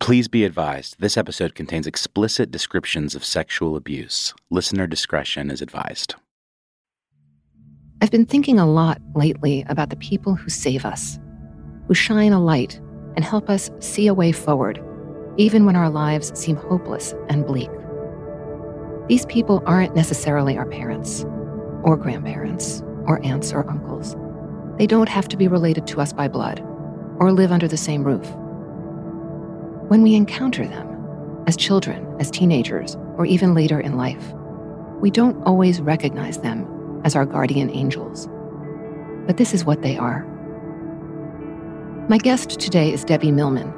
Please be advised this episode contains explicit descriptions of sexual abuse. Listener discretion is advised. I've been thinking a lot lately about the people who save us, who shine a light and help us see a way forward, even when our lives seem hopeless and bleak. These people aren't necessarily our parents, or grandparents, or aunts or uncles. They don't have to be related to us by blood, or live under the same roof. When we encounter them, as children, as teenagers, or even later in life, we don't always recognize them as our guardian angels. But this is what they are. My guest today is Debbie Millman,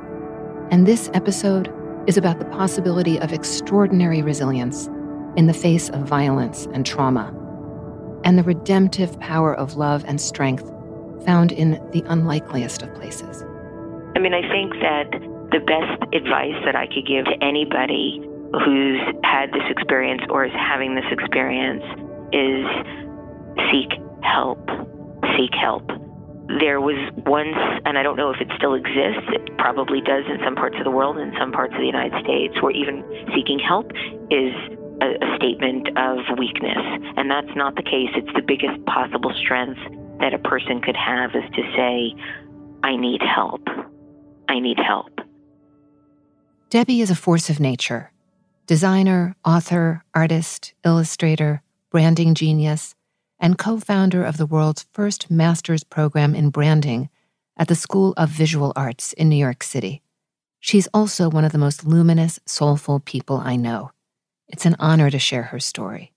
and this episode is about the possibility of extraordinary resilience in the face of violence and trauma, and the redemptive power of love and strength found in the unlikeliest of places. I mean, I think that the best advice that I could give to anybody who's had this experience or is having this experience is seek help. Seek help. There was once, and I don't know if it still exists, it probably does in some parts of the world, in some parts of the United States, where even seeking help is a, a statement of weakness. And that's not the case. It's the biggest possible strength that a person could have is to say, I need help. I need help. Debbie is a force of nature designer, author, artist, illustrator, branding genius, and co founder of the world's first master's program in branding at the School of Visual Arts in New York City. She's also one of the most luminous, soulful people I know. It's an honor to share her story.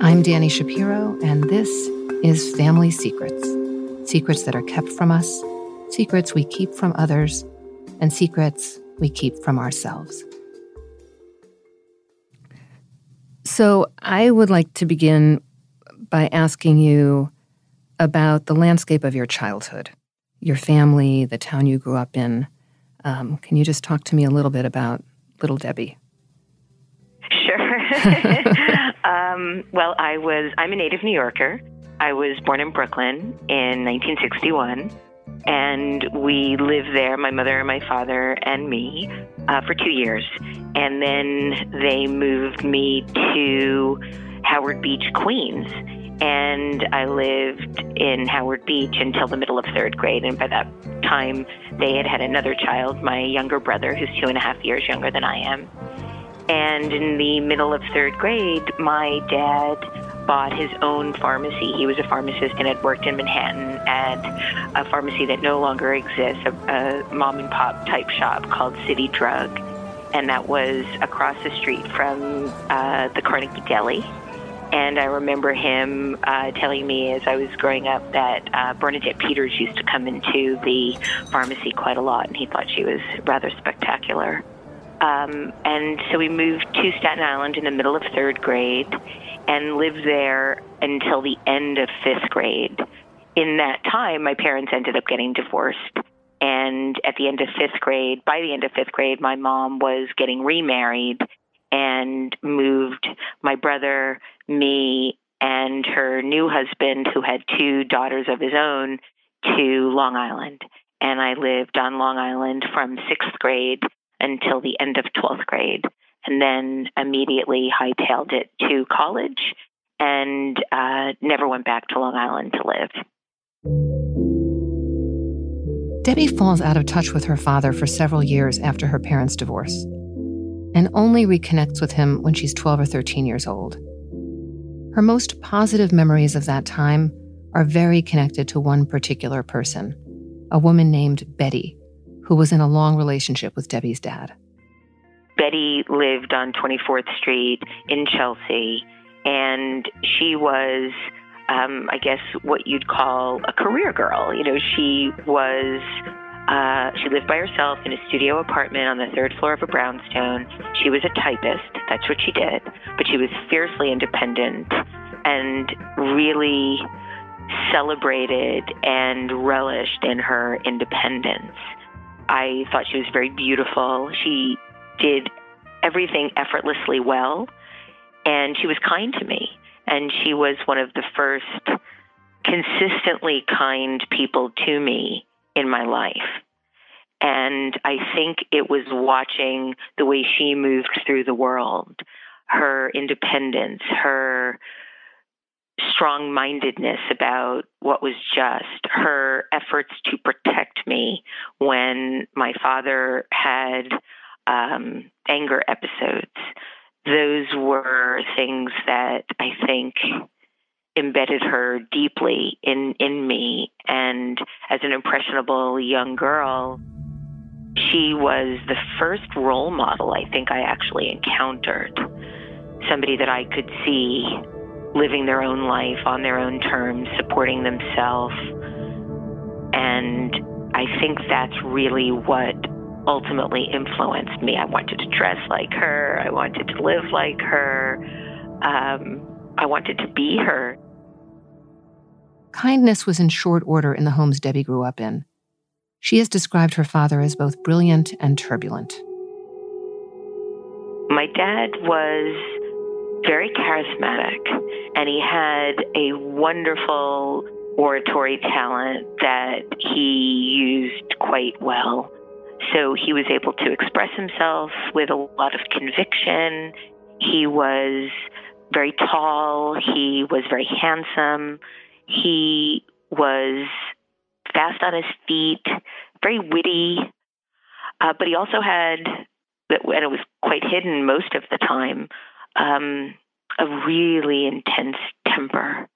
I'm Dani Shapiro, and this is family secrets secrets that are kept from us, secrets we keep from others, and secrets we keep from ourselves. So, I would like to begin by asking you about the landscape of your childhood, your family, the town you grew up in. Um, can you just talk to me a little bit about little Debbie? Sure. um, well, I was, I'm a native New Yorker. I was born in Brooklyn in 1961, and we lived there, my mother and my father and me, uh, for two years. And then they moved me to Howard Beach, Queens. and I lived in Howard Beach until the middle of third grade. And by that time, they had had another child, my younger brother, who's two and a half years younger than I am. And in the middle of third grade, my dad bought his own pharmacy. He was a pharmacist and had worked in Manhattan at a pharmacy that no longer exists, a, a mom and pop type shop called City Drug. And that was across the street from uh, the Carnegie Deli. And I remember him uh, telling me as I was growing up that uh, Bernadette Peters used to come into the pharmacy quite a lot, and he thought she was rather spectacular. Um, and so we moved to Staten Island in the middle of third grade and lived there until the end of fifth grade. In that time, my parents ended up getting divorced. And at the end of fifth grade, by the end of fifth grade, my mom was getting remarried and moved my brother, me, and her new husband, who had two daughters of his own, to Long Island. And I lived on Long Island from sixth grade until the end of 12th grade, and then immediately hightailed it to college and uh, never went back to Long Island to live. Debbie falls out of touch with her father for several years after her parents' divorce and only reconnects with him when she's 12 or 13 years old. Her most positive memories of that time are very connected to one particular person, a woman named Betty, who was in a long relationship with Debbie's dad. Betty lived on 24th Street in Chelsea, and she was, um, I guess, what you'd call a career girl. You know, she was uh, she lived by herself in a studio apartment on the third floor of a brownstone. She was a typist. That's what she did. But she was fiercely independent and really celebrated and relished in her independence. I thought she was very beautiful. She did everything effortlessly well, and she was kind to me. And she was one of the first consistently kind people to me in my life. And I think it was watching the way she moved through the world, her independence, her strong mindedness about what was just, her efforts to protect me when my father had um, anger episodes. Those were things that I think embedded her deeply in in me. And as an impressionable young girl she was the first role model I think I actually encountered. Somebody that I could see living their own life on their own terms supporting themselves. And I think that's really what ultimately influenced me. I wanted to dress like her. I wanted to live like her. Um, I wanted to be her. Kindness was in short order in the homes Debbie grew up in. She has described her father as both brilliant and turbulent. My dad was very charismatic, and he had a wonderful oratory talent that he used quite well. So he was able to express himself with a lot of conviction. He was very tall, he was very handsome. He was fast on his feet, very witty, uh, but he also had, and it was quite hidden most of the time, um, a really intense temper.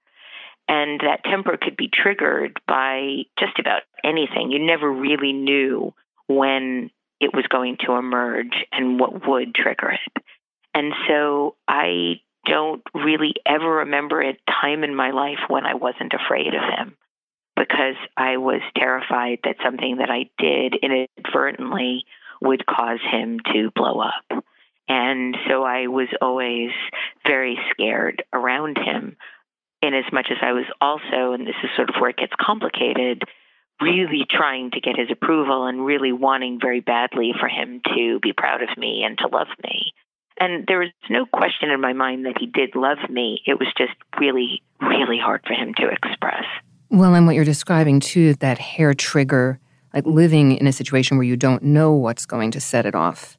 And that temper could be triggered by just about anything. You never really knew when it was going to emerge and what would trigger it. And so I don't really ever remember a time in my life when I wasn't afraid of him because I was terrified that something that I did inadvertently would cause him to blow up. And so I was always very scared around him, in as much as I was also, and this is sort of where it gets complicated, really trying to get his approval and really wanting very badly for him to be proud of me and to love me. And there was no question in my mind that he did love me. It was just really, really hard for him to express. Well, and what you're describing too, that hair trigger, like living in a situation where you don't know what's going to set it off.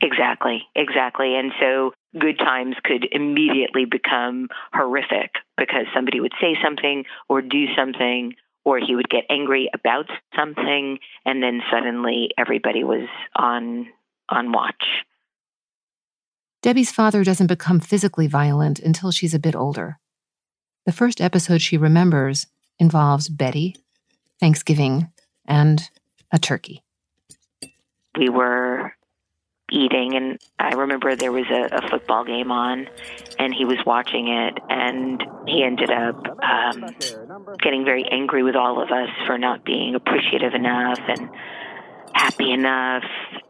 Exactly, exactly. And so good times could immediately become horrific because somebody would say something or do something or he would get angry about something and then suddenly everybody was on on watch. Debbie's father doesn't become physically violent until she's a bit older. The first episode she remembers involves Betty, Thanksgiving, and a turkey. We were eating, and I remember there was a, a football game on, and he was watching it, and he ended up um, getting very angry with all of us for not being appreciative enough and happy enough.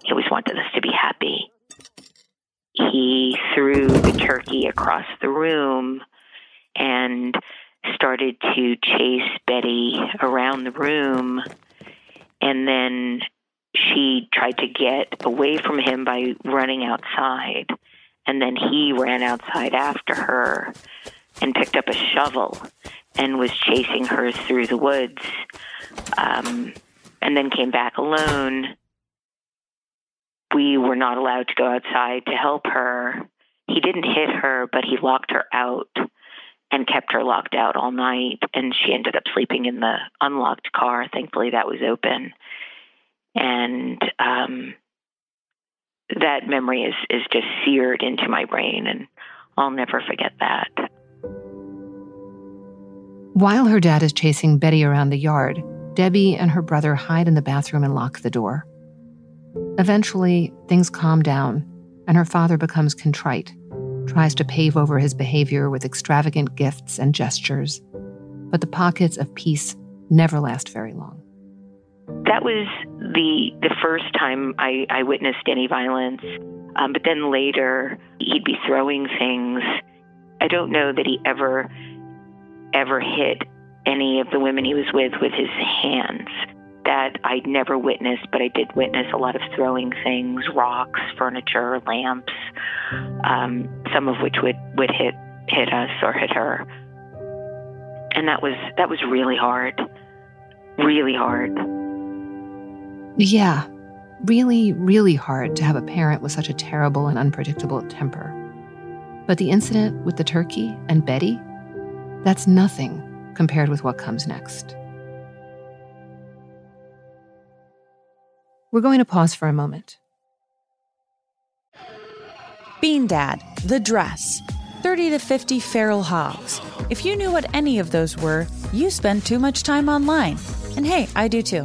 He always wanted us to be happy. He threw the turkey across the room and started to chase Betty around the room. And then she tried to get away from him by running outside. And then he ran outside after her and picked up a shovel and was chasing her through the woods. Um, and then came back alone. We were not allowed to go outside to help her. He didn't hit her, but he locked her out and kept her locked out all night. And she ended up sleeping in the unlocked car. Thankfully, that was open. And um, that memory is, is just seared into my brain, and I'll never forget that. While her dad is chasing Betty around the yard, Debbie and her brother hide in the bathroom and lock the door. Eventually, things calm down, and her father becomes contrite, tries to pave over his behavior with extravagant gifts and gestures. But the pockets of peace never last very long. That was the the first time I, I witnessed any violence. Um, but then later, he'd be throwing things. I don't know that he ever ever hit any of the women he was with with his hands. That I'd never witnessed, but I did witness a lot of throwing things, rocks, furniture, lamps, um, some of which would, would hit hit us or hit her. And that was that was really hard, really hard. Yeah, really, really hard to have a parent with such a terrible and unpredictable temper. But the incident with the turkey and Betty, that's nothing compared with what comes next. We're going to pause for a moment. Bean Dad, The Dress, 30 to 50 Feral Hogs. If you knew what any of those were, you spend too much time online. And hey, I do too.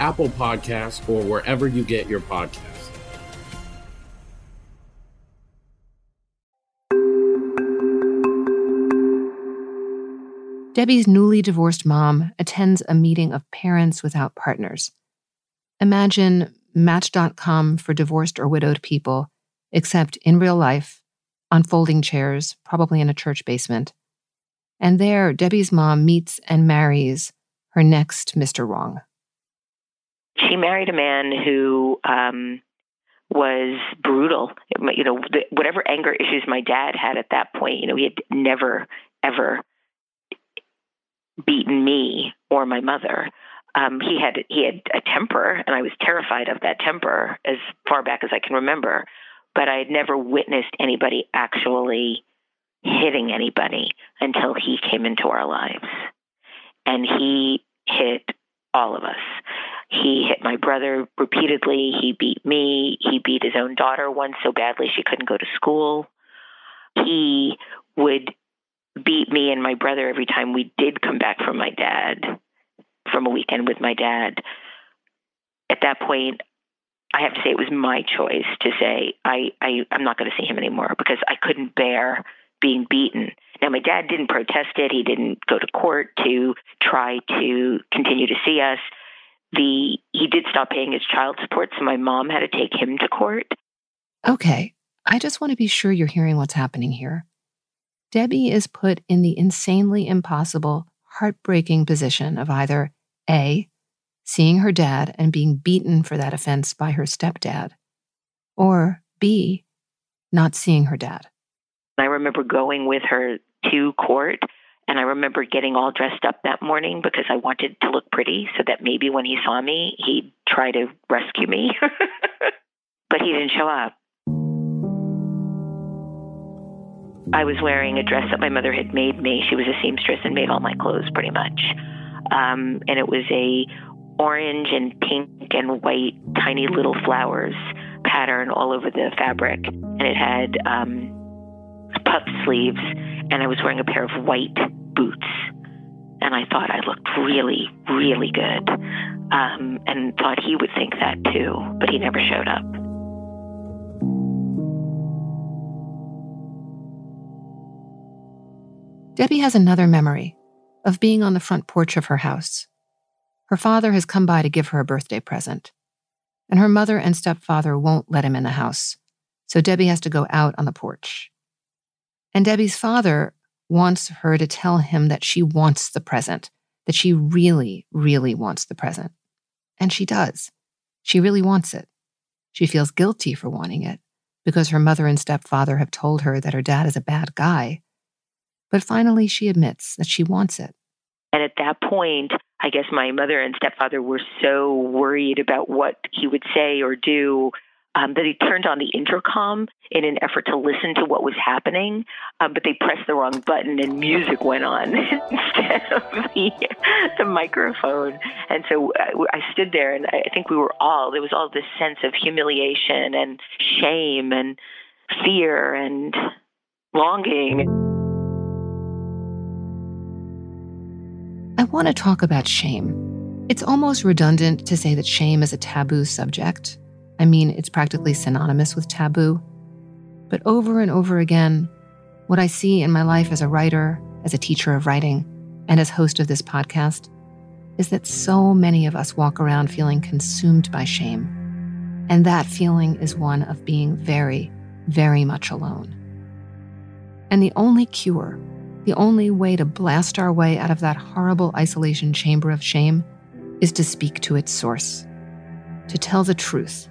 Apple Podcasts, or wherever you get your podcasts. Debbie's newly divorced mom attends a meeting of parents without partners. Imagine Match.com for divorced or widowed people, except in real life, on folding chairs, probably in a church basement. And there, Debbie's mom meets and marries her next Mr. Wrong. She married a man who um, was brutal. You know, whatever anger issues my dad had at that point, you know, he had never, ever beaten me or my mother. Um, he had he had a temper, and I was terrified of that temper as far back as I can remember. But I had never witnessed anybody actually hitting anybody until he came into our lives, and he hit all of us. He hit my brother repeatedly. He beat me. He beat his own daughter once so badly she couldn't go to school. He would beat me and my brother every time we did come back from my dad, from a weekend with my dad. At that point, I have to say it was my choice to say I, I I'm not going to see him anymore because I couldn't bear being beaten. Now my dad didn't protest it. He didn't go to court to try to continue to see us. The he did stop paying his child support, so my mom had to take him to court. Okay, I just want to be sure you're hearing what's happening here. Debbie is put in the insanely impossible, heartbreaking position of either A, seeing her dad and being beaten for that offense by her stepdad, or B, not seeing her dad. I remember going with her to court, and I remember getting all dressed up that morning because I wanted to look pretty so that maybe when he saw me, he'd try to rescue me. but he didn't show up. I was wearing a dress that my mother had made me. She was a seamstress and made all my clothes pretty much. Um, and it was a orange and pink and white tiny little flowers pattern all over the fabric. And it had um, puff sleeves. And I was wearing a pair of white boots. And I thought I looked really, really good. Um, and thought he would think that too. But he never showed up. Debbie has another memory of being on the front porch of her house. Her father has come by to give her a birthday present, and her mother and stepfather won't let him in the house, so Debbie has to go out on the porch. And Debbie's father wants her to tell him that she wants the present, that she really, really wants the present. And she does. She really wants it. She feels guilty for wanting it because her mother and stepfather have told her that her dad is a bad guy. But finally, she admits that she wants it. And at that point, I guess my mother and stepfather were so worried about what he would say or do um, that he turned on the intercom in an effort to listen to what was happening, um, but they pressed the wrong button and music went on instead of the, the microphone. And so I, I stood there, and I think we were all, there was all this sense of humiliation and shame and fear and longing. I want to talk about shame. It's almost redundant to say that shame is a taboo subject. I mean, it's practically synonymous with taboo. But over and over again, what I see in my life as a writer, as a teacher of writing, and as host of this podcast is that so many of us walk around feeling consumed by shame. And that feeling is one of being very, very much alone. And the only cure, the only way to blast our way out of that horrible isolation chamber of shame is to speak to its source, to tell the truth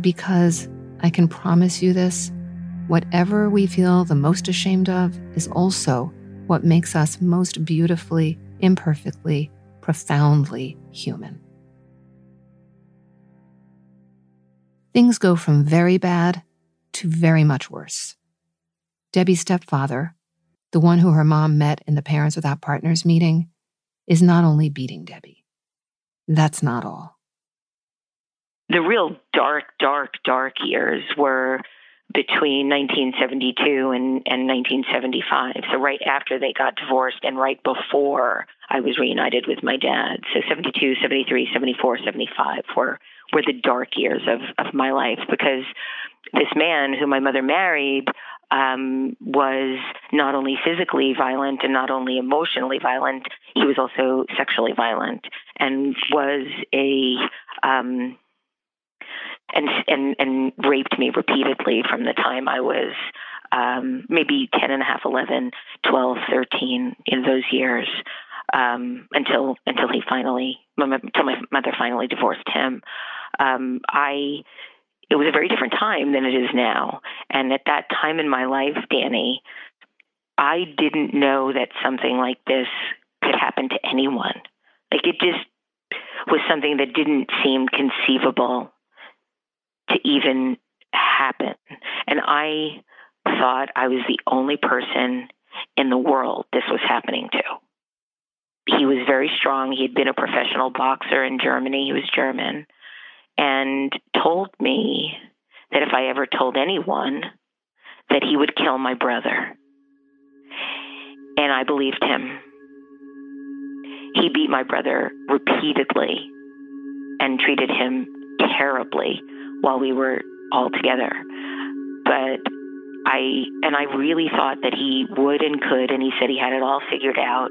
because I can promise you this whatever we feel the most ashamed of is also what makes us most beautifully, imperfectly, profoundly human. Things go from very bad to very much worse. Debbie's stepfather, the one who her mom met in the Parents Without Partners meeting, is not only beating Debbie. That's not all the real dark, dark, dark years were between 1972 and, and 1975. So right after they got divorced and right before I was reunited with my dad. So 72, 73, 74, 75 were were the dark years of, of my life because this man who my mother married um, was not only physically violent and not only emotionally violent, he was also sexually violent and was a um, and and and raped me repeatedly from the time I was um, maybe 10 and a half, 11, 12, 13 in those years um, until until he finally until my mother finally divorced him. Um, I it was a very different time than it is now, and at that time in my life, Dani, I didn't know that something like this could happen to anyone. Like it just was something that didn't seem conceivable to even happen. And I thought I was the only person in the world this was happening to. He was very strong. He had been a professional boxer in Germany. He was German and told me that if I ever told anyone that he would kill my brother. And I believed him. He beat my brother repeatedly and treated him terribly while we were all together. But I and I really thought that he would and could, and he said he had it all figured out.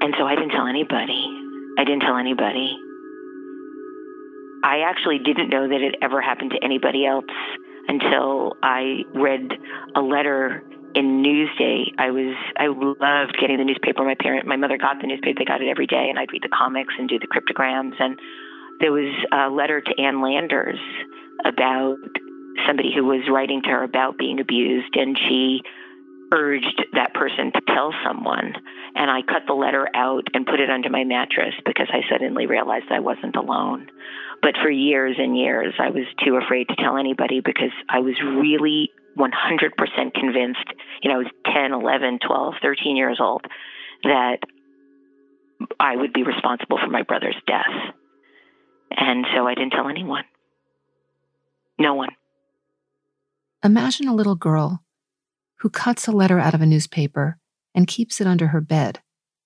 And so I didn't tell anybody. I didn't tell anybody. I actually didn't know that it ever happened to anybody else until I read a letter in Newsday. I was I loved getting the newspaper. My parent, my mother got the newspaper. They got it every day, and I'd read the comics and do the cryptograms. And there was a letter to Ann Landers about somebody who was writing to her about being abused, and she urged that person to tell someone. And I cut the letter out and put it under my mattress because I suddenly realized I wasn't alone. But for years and years, I was too afraid to tell anybody because I was really 100% convinced, you know, I was 10, 11, 12, 13 years old, that I would be responsible for my brother's death. And so I didn't tell anyone. No one. Imagine a little girl who cuts a letter out of a newspaper and keeps it under her bed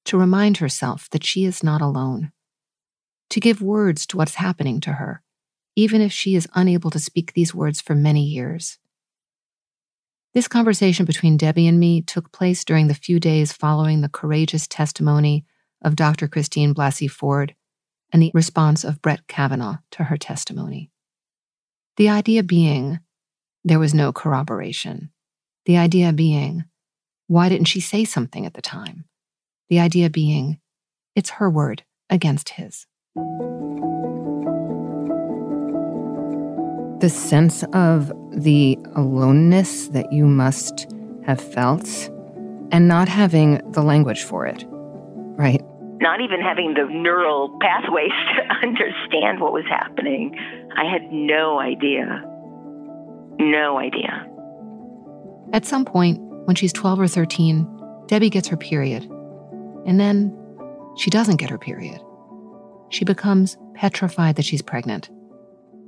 to remind herself that she is not alone, to give words to what's happening to her, even if she is unable to speak these words for many years. This conversation between Debbie and me took place during the few days following the courageous testimony of Dr. Christine Blasey Ford and the response of Brett Kavanaugh to her testimony. The idea being, there was no corroboration. The idea being, why didn't she say something at the time? The idea being, it's her word against his. the sense of the aloneness that you must have felt and not having the language for it, right? Not even having the neural pathways to understand what was happening. I had no idea. No idea. At some point, when she's 12 or 13, Debbie gets her period. And then she doesn't get her period. She becomes petrified that she's pregnant.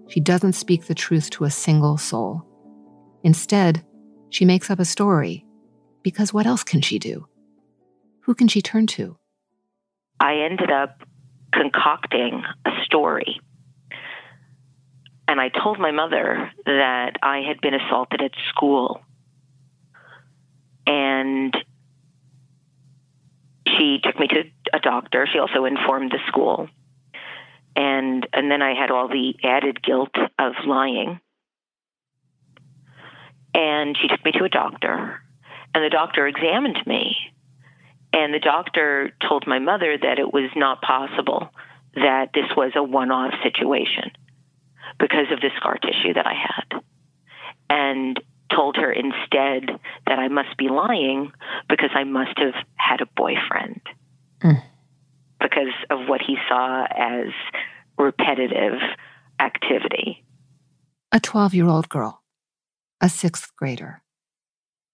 She doesn't speak the truth to a single soul. Instead, she makes up a story because what else can she do? Who can she turn to? I ended up concocting a story. And I told my mother that I had been assaulted at school. And she took me to a doctor. She also informed the school. And and then I had all the added guilt of lying. And she took me to a doctor, and the doctor examined me. And the doctor told my mother that it was not possible that this was a one off situation because of the scar tissue that I had. And told her instead that I must be lying because I must have had a boyfriend mm. because of what he saw as repetitive activity. A 12 year old girl, a sixth grader,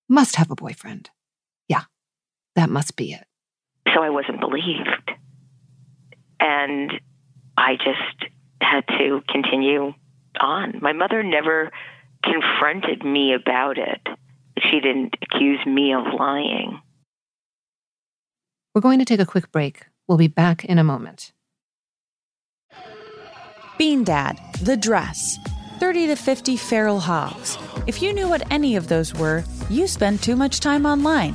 must have a boyfriend. Yeah, that must be it. So I wasn't believed. And I just had to continue on. My mother never confronted me about it. She didn't accuse me of lying. We're going to take a quick break. We'll be back in a moment. Bean Dad, The Dress, 30 to 50 Feral Hogs. If you knew what any of those were, you spend too much time online.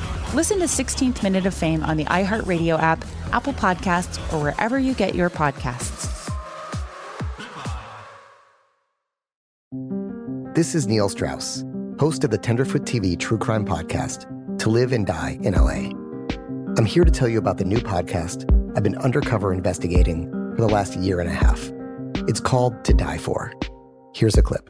Listen to 16th Minute of Fame on the iHeartRadio app, Apple Podcasts, or wherever you get your podcasts. This is Neil Strauss, host of the Tenderfoot TV True Crime Podcast, To Live and Die in LA. I'm here to tell you about the new podcast I've been undercover investigating for the last year and a half. It's called To Die For. Here's a clip.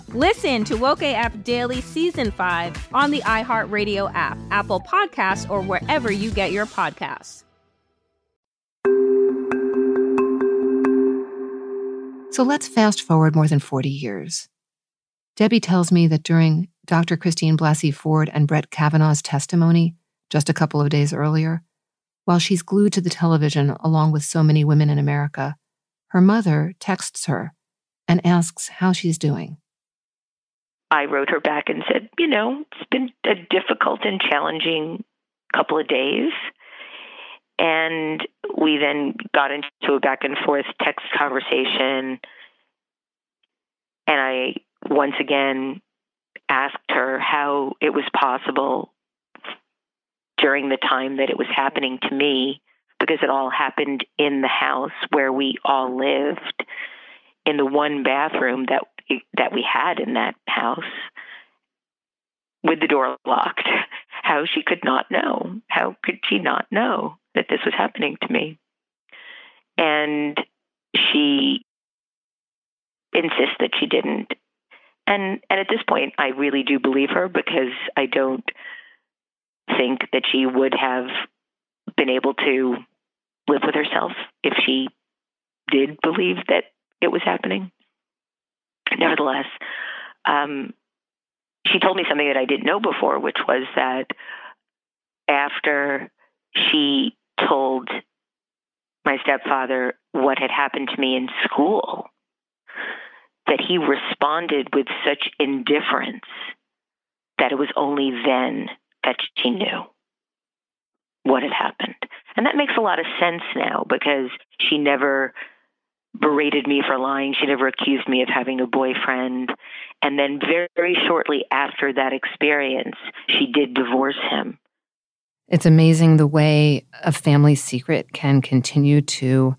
Listen to Woke AF Daily Season 5 on the iHeartRadio app, Apple Podcasts, or wherever you get your podcasts. So let's fast forward more than 40 years. Debbie tells me that during Dr. Christine Blasey Ford and Brett Kavanaugh's testimony just a couple of days earlier, while she's glued to the television along with so many women in America, her mother texts her and asks how she's doing. I wrote her back and said, you know, it's been a difficult and challenging couple of days. And we then got into a back and forth text conversation. And I once again asked her how it was possible during the time that it was happening to me, because it all happened in the house where we all lived, in the one bathroom that that we had in that house, with the door locked. How she could not know? How could she not know? that this was happening to me. And she insists that she didn't. And and at this point I really do believe her because I don't think that she would have been able to live with herself if she did believe that it was happening. Nevertheless, um, she told me something that I didn't know before, which was that after she told my stepfather what had happened to me in school, that he responded with such indifference that it was only then that she knew what had happened. And that makes a lot of sense now because she never berated me for lying. She never accused me of having a boyfriend. And then, very, very shortly after that experience, she did divorce him. It's amazing the way a family secret can continue to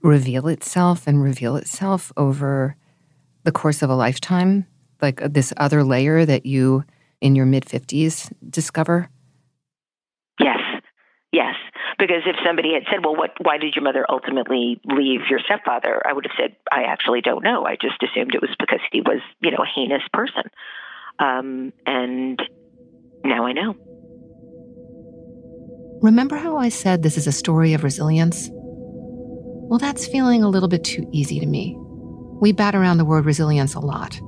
reveal itself and reveal itself over the course of a lifetime, like uh, this other layer that you in your mid 50s discover? Yes. Yes. Because if somebody had said, well, what, why did your mother ultimately leave your stepfather? I would have said, I actually don't know. I just assumed it was because he was, you know, a heinous person. Um, and now I know. Remember how I said this is a story of resilience? Well, that's feeling a little bit too easy to me. We bat around the word resilience a lot.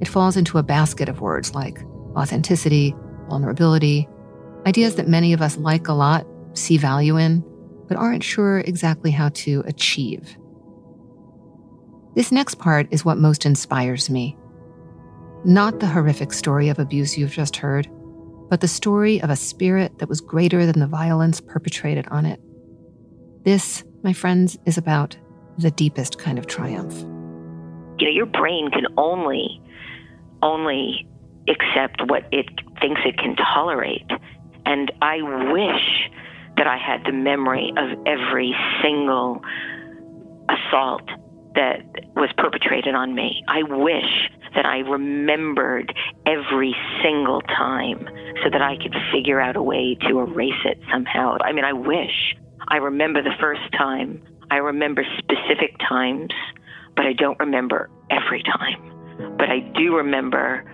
It falls into a basket of words like authenticity, vulnerability, ideas that many of us like a lot, see value in, but aren't sure exactly how to achieve. This next part is what most inspires me. Not the horrific story of abuse you've just heard, but the story of a spirit that was greater than the violence perpetrated on it. This, my friends, is about the deepest kind of triumph. You know, your brain can only, only accept what it thinks it can tolerate. And I wish that I had the memory of every single assault that was perpetrated on me. I wish that I remembered every single time so that I could figure out a way to erase it somehow. I mean, I wish. I remember the first time. I remember specific times. but I don't remember every time. But I do remember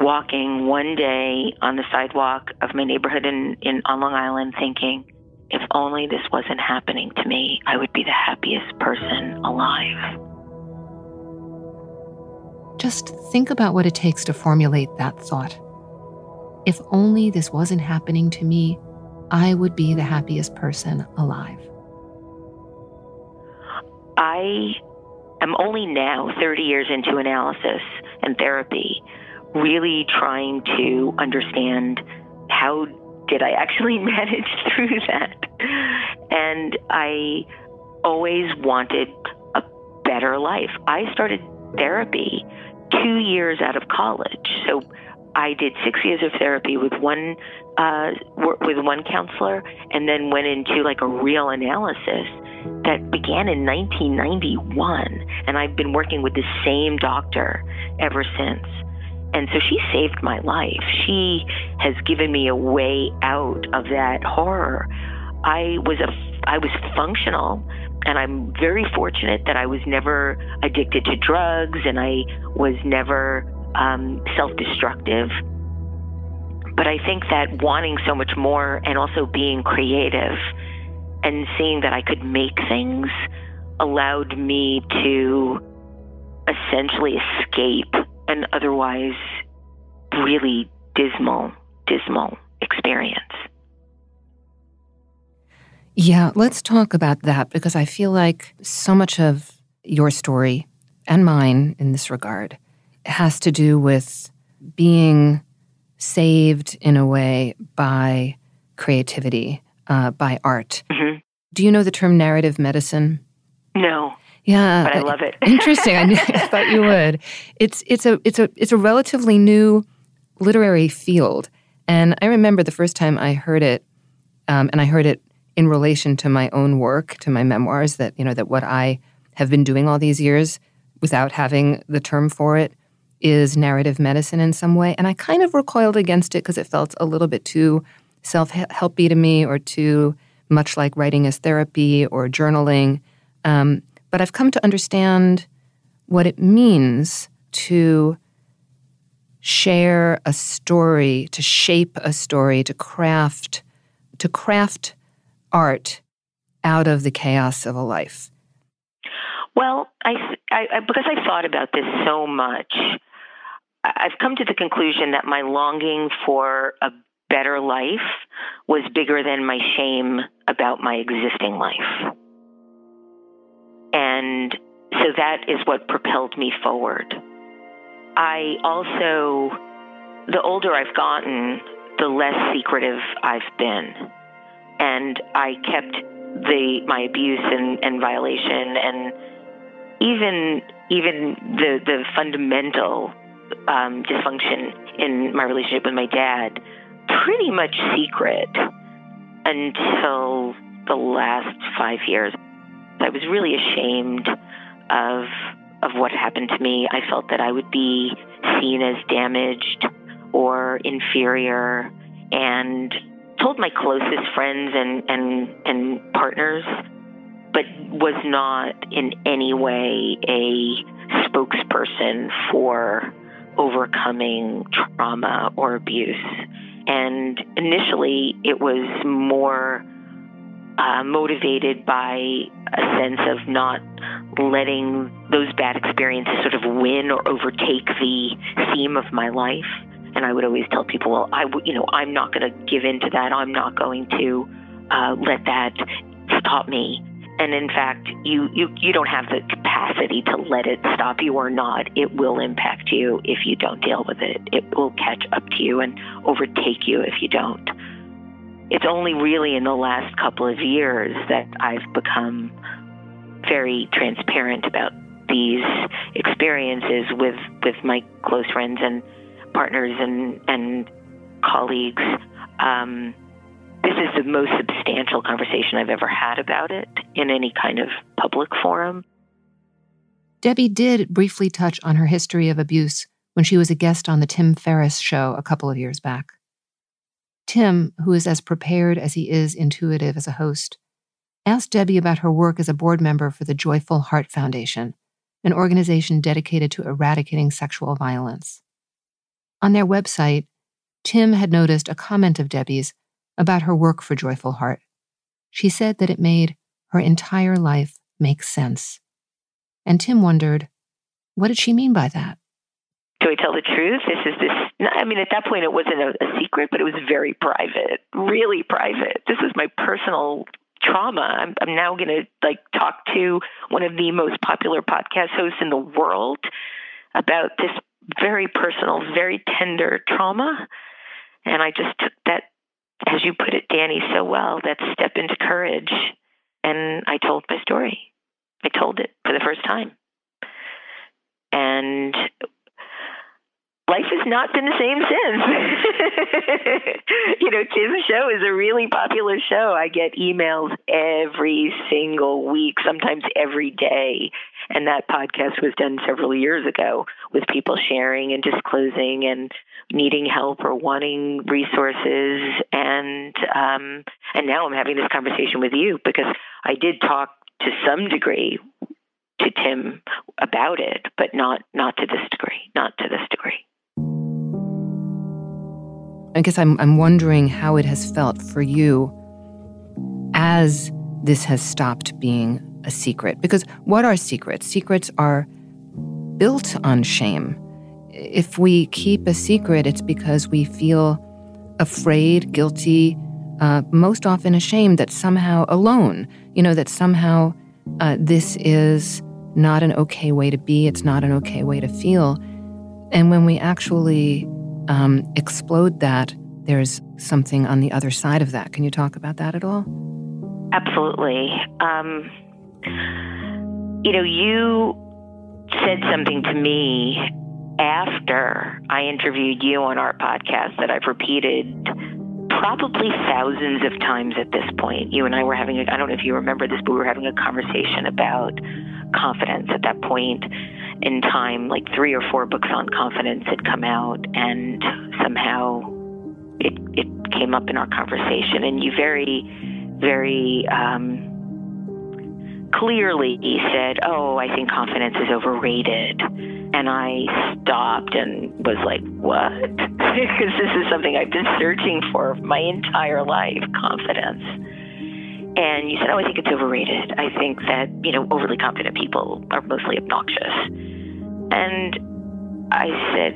walking one day on the sidewalk of my neighborhood in, in on Long Island thinking, if only this wasn't happening to me, I would be the happiest person alive. Just think about what it takes to formulate that thought. If only this wasn't happening to me, I would be the happiest person alive. I am only now, 30 years into analysis and therapy, really trying to understand how did I actually manage through that. And I always wanted a better life. I started therapy two years out of college. So I did six years of therapy with one uh, with one counselor, and then went into like a real analysis that began in 1991, and I've been working with the same doctor ever since. And so she saved my life. She has given me a way out of that horror. I was a I was functional and I'm very fortunate that I was never addicted to drugs and I was never um, self destructive. But I think that wanting so much more and also being creative and seeing that I could make things allowed me to essentially escape an otherwise really dismal, dismal experience. Yeah, let's talk about that because I feel like so much of your story and mine in this regard has to do with being saved in a way by creativity, uh, by art. Mm-hmm. Do you know the term narrative medicine? No. Yeah, but I love it. interesting. I, I thought you would. It's it's a it's a it's a relatively new literary field, and I remember the first time I heard it, um, and I heard it in relation to my own work, to my memoirs. That you know that what I have been doing all these years without having the term for it is narrative medicine in some way, and I kind of recoiled against it because it felt a little bit too self helpy to me, or too much like writing as therapy or journaling. Um, but I've come to understand what it means to share a story, to shape a story, to craft to craft art out of the chaos of a life. Well, I, I, because I thought about this so much, I've come to the conclusion that my longing for a better life was bigger than my shame about my existing life. And so that is what propelled me forward. I also, the older I've gotten, the less secretive I've been. And I kept the my abuse and, and violation and even even the the fundamental um, dysfunction in my relationship with my dad pretty much secret until the last five years. I was really ashamed of of what happened to me. I felt that I would be seen as damaged or inferior and told my closest friends and, and, and partners, but was not in any way a spokesperson for overcoming trauma or abuse. And initially, it was more uh, motivated by a sense of not letting those bad experiences sort of win or overtake the theme of my life. And I would always tell people, well, I, you know, I'm not going to give in to that. I'm not going to uh, let that stop me. And in fact, you, you, you don't have the capacity to let it stop you or not. It will impact you if you don't deal with it. It will catch up to you and overtake you if you don't it's only really in the last couple of years that I've become very transparent about these experiences with with my close friends and partners and and colleagues. Um, this is the most substantial conversation I've ever had about it in any kind of public forum. Debbie did briefly touch on her history of abuse when she was a guest on the Tim Ferriss show a couple of years back. Tim, who is as prepared as he is intuitive as a host, asked Debbie about her work as a board member for the Joyful Heart Foundation, an organization dedicated to eradicating sexual violence. On their website, Tim had noticed a comment of Debbie's about her work for Joyful Heart. She said that it made her entire life make sense. And Tim wondered, what did she mean by that? Do I tell the truth? This is this. I mean, at that point, it wasn't a, a secret, but it was very private, really private. This was my personal trauma. I'm, I'm now going to like talk to one of the most popular podcast hosts in the world about this very personal, very tender trauma. And I just took that, as you put it, Dani, so well, that step into courage. And I told my story. I told it for the first time. And life has not been the same since. you know, Tim's show is a really popular show. I get emails every single week, sometimes every day. And that podcast was done several years ago with people sharing and disclosing and needing help or wanting resources. And um, and now I'm having this conversation with you because I did talk to some degree to Tim about it, but not not to this degree, not to this degree. I guess I'm, I'm wondering how it has felt for you as this has stopped being a secret. Because what are secrets? Secrets are built on shame. If we keep a secret, it's because we feel afraid, guilty, uh, most often ashamed that somehow alone, you know, that somehow uh, this is not an okay way to be, it's not an okay way to feel. And when we actually um, explode that, there's something on the other side of that. Can you talk about that at all? Absolutely. Um, you know, you said something to me after I interviewed you on our podcast that I've repeated probably thousands of times at this point. You and I were having, I don't know if you remember this, but we were having a conversation about confidence at that point in time, like three or four books on confidence had come out, and somehow it it came up in our conversation, and you very, very um, clearly said, "Oh, I think confidence is overrated," and I stopped and was like, "What?" because this is something I've been searching for my entire life, confidence. And you said, Oh, I think it's overrated. I think that, you know, overly confident people are mostly obnoxious. And I said,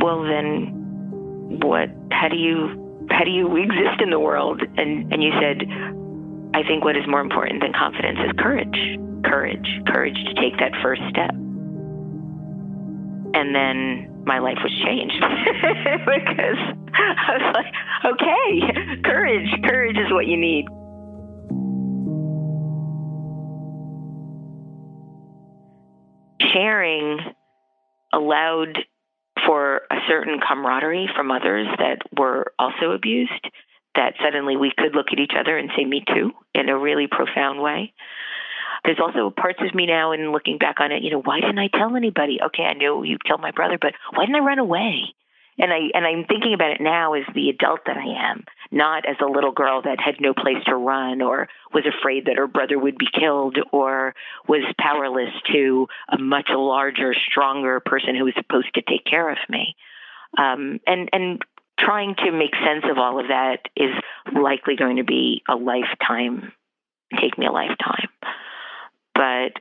Well, then what, how do you, how do you exist in the world? And, and you said, I think what is more important than confidence is courage, courage, courage to take that first step. And then my life was changed because I was like, okay, courage, courage is what you need. Sharing allowed for a certain camaraderie from others that were also abused, that suddenly we could look at each other and say, me too, in a really profound way. There's also parts of me now, and looking back on it, you know, why didn't I tell anybody? Okay, I know you killed my brother, but why didn't I run away? And I and I'm thinking about it now as the adult that I am, not as a little girl that had no place to run or was afraid that her brother would be killed or was powerless to a much larger, stronger person who was supposed to take care of me. Um, and and trying to make sense of all of that is likely going to be a lifetime, take me a lifetime but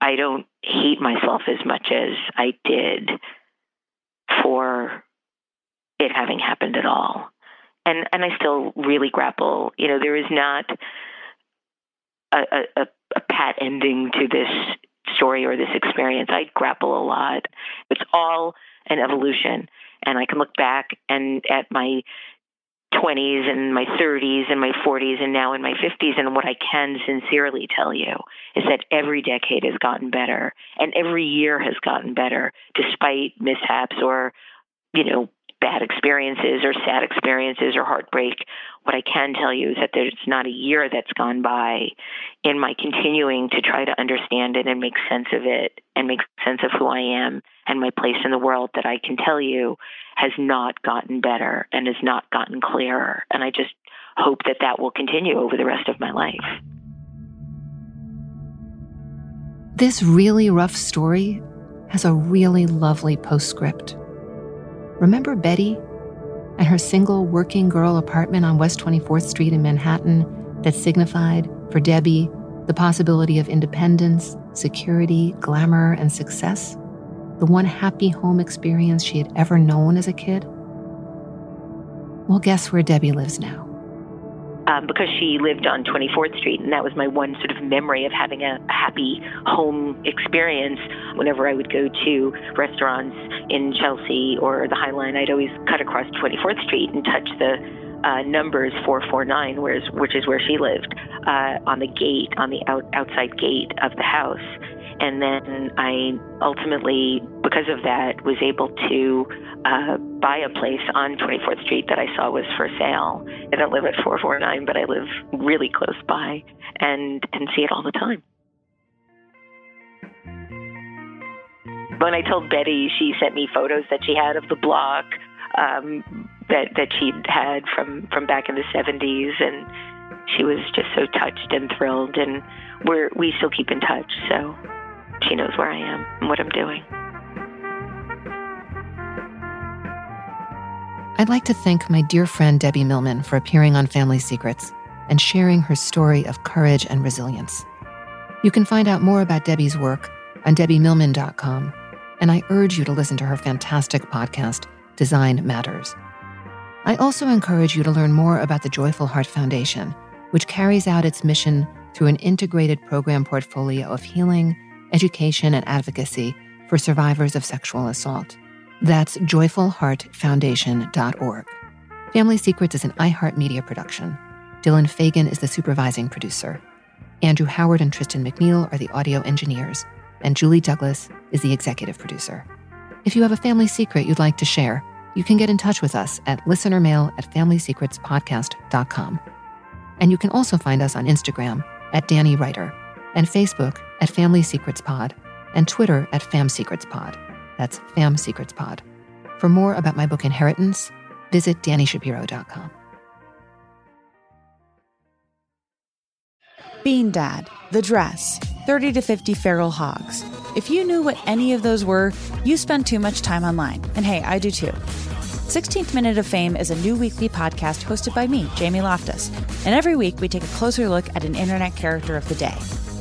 I don't hate myself as much as I did for it having happened at all. And and I still really grapple. You know, there is not a, a, a pat ending to this story or this experience. I grapple a lot. It's all an evolution. And I can look back and at my 20s and my 30s and my 40s and now in my 50s. And what I can sincerely tell you is that every decade has gotten better and every year has gotten better despite mishaps or, you know, bad experiences or sad experiences or heartbreak. What I can tell you is that there's not a year that's gone by in my continuing to try to understand it and make sense of it and make sense of who I am and my place in the world that I can tell you has not gotten better and has not gotten clearer. And I just hope that that will continue over the rest of my life. This really rough story has a really lovely postscript. Remember Betty and her single working girl apartment on West 24th Street in Manhattan that signified, for Debbie, the possibility of independence, security, glamour, and success? The one happy home experience she had ever known as a kid? Well, guess where Debbie lives now? Um, because she lived on 24th Street, and that was my one sort of memory of having a happy home experience. Whenever I would go to restaurants in Chelsea or the High Line, I'd always cut across 24th Street and touch the uh, numbers 449, whereas, which is where she lived, uh, on the gate, on the out, outside gate of the house. And then I ultimately, because of that, was able to uh, buy a place on 24th Street that I saw was for sale. I don't live at 449, but I live really close by and, and see it all the time. When I told Betty, she sent me photos that she had of the block um, that that she'd had from from back in the 70s, and she was just so touched and thrilled. And we're we still keep in touch, so she knows where I am and what I'm doing. I'd like to thank my dear friend Debbie Millman for appearing on Family Secrets and sharing her story of courage and resilience. You can find out more about Debbie's work on debbiemillman.com, and I urge you to listen to her fantastic podcast, Design Matters. I also encourage you to learn more about the Joyful Heart Foundation, which carries out its mission through an integrated program portfolio of healing, education, and advocacy for survivors of sexual assault. That's joyfulheartfoundation.org. Family Secrets is an iHeartMedia production. Dylan Fagan is the supervising producer. Andrew Howard and Tristan McNeil are the audio engineers, and Julie Douglas is the executive producer. If you have a family secret you'd like to share, you can get in touch with us at listenermail at familysecretspodcast.com. And you can also find us on Instagram at Dani Writer and Facebook at Family Secrets Pod and Twitter at Fam Secrets Pod. That's Fam Secrets Pod. For more about my book Inheritance, visit DaniShapiro.com. Bean Dad, The Dress, 30 to 50 Feral Hogs. If you knew what any of those were, you spend too much time online. And hey, I do too. 16th Minute of Fame is a new weekly podcast hosted by me, Jamie Loftus. And every week we take a closer look at an internet character of the day.